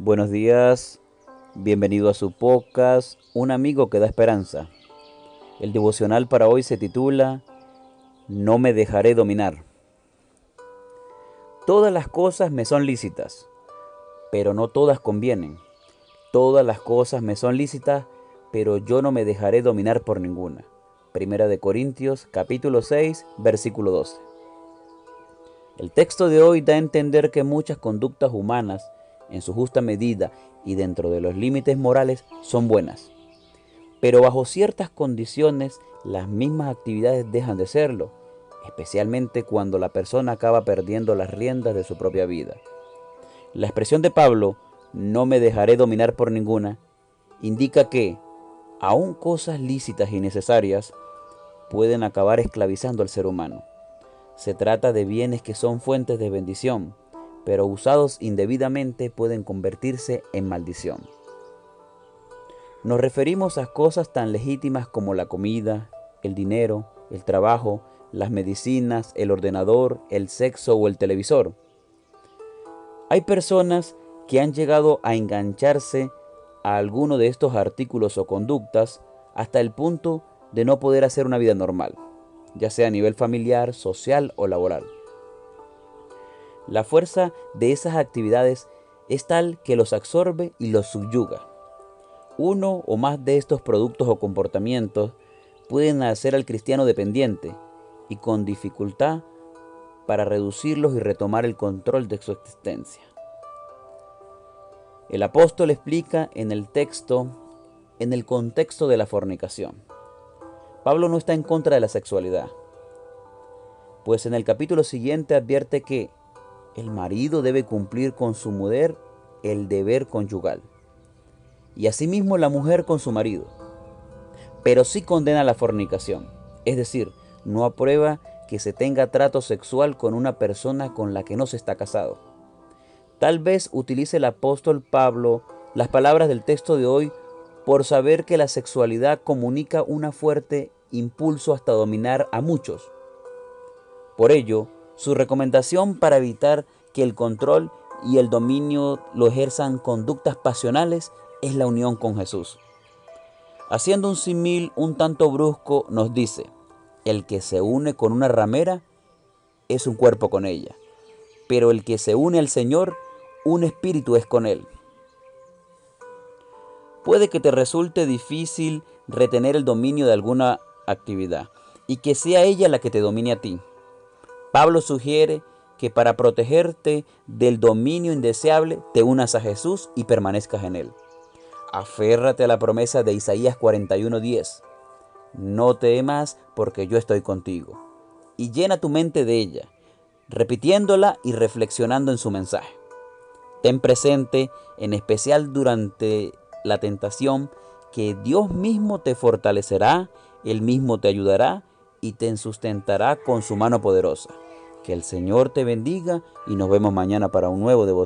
Buenos días, bienvenido a su podcast, Un amigo que da esperanza. El devocional para hoy se titula No me dejaré dominar. Todas las cosas me son lícitas, pero no todas convienen. Todas las cosas me son lícitas, pero yo no me dejaré dominar por ninguna. Primera de Corintios capítulo 6, versículo 12. El texto de hoy da a entender que muchas conductas humanas en su justa medida y dentro de los límites morales son buenas. Pero bajo ciertas condiciones las mismas actividades dejan de serlo, especialmente cuando la persona acaba perdiendo las riendas de su propia vida. La expresión de Pablo, no me dejaré dominar por ninguna, indica que, aun cosas lícitas y necesarias, pueden acabar esclavizando al ser humano. Se trata de bienes que son fuentes de bendición, pero usados indebidamente pueden convertirse en maldición. Nos referimos a cosas tan legítimas como la comida, el dinero, el trabajo, las medicinas, el ordenador, el sexo o el televisor. Hay personas que han llegado a engancharse a alguno de estos artículos o conductas hasta el punto de no poder hacer una vida normal, ya sea a nivel familiar, social o laboral. La fuerza de esas actividades es tal que los absorbe y los subyuga. Uno o más de estos productos o comportamientos pueden hacer al cristiano dependiente y con dificultad para reducirlos y retomar el control de su existencia. El apóstol explica en el texto, en el contexto de la fornicación. Pablo no está en contra de la sexualidad, pues en el capítulo siguiente advierte que el marido debe cumplir con su mujer el deber conyugal. Y asimismo la mujer con su marido. Pero sí condena la fornicación. Es decir, no aprueba que se tenga trato sexual con una persona con la que no se está casado. Tal vez utilice el apóstol Pablo las palabras del texto de hoy por saber que la sexualidad comunica un fuerte impulso hasta dominar a muchos. Por ello, su recomendación para evitar que el control y el dominio lo ejerzan conductas pasionales es la unión con Jesús. Haciendo un simil un tanto brusco, nos dice, el que se une con una ramera es un cuerpo con ella, pero el que se une al Señor, un espíritu es con él. Puede que te resulte difícil retener el dominio de alguna actividad y que sea ella la que te domine a ti. Pablo sugiere que para protegerte del dominio indeseable te unas a Jesús y permanezcas en él. Aférrate a la promesa de Isaías 41:10. No temas porque yo estoy contigo. Y llena tu mente de ella, repitiéndola y reflexionando en su mensaje. Ten presente, en especial durante la tentación, que Dios mismo te fortalecerá, Él mismo te ayudará y te sustentará con su mano poderosa. Que el Señor te bendiga y nos vemos mañana para un nuevo devoción.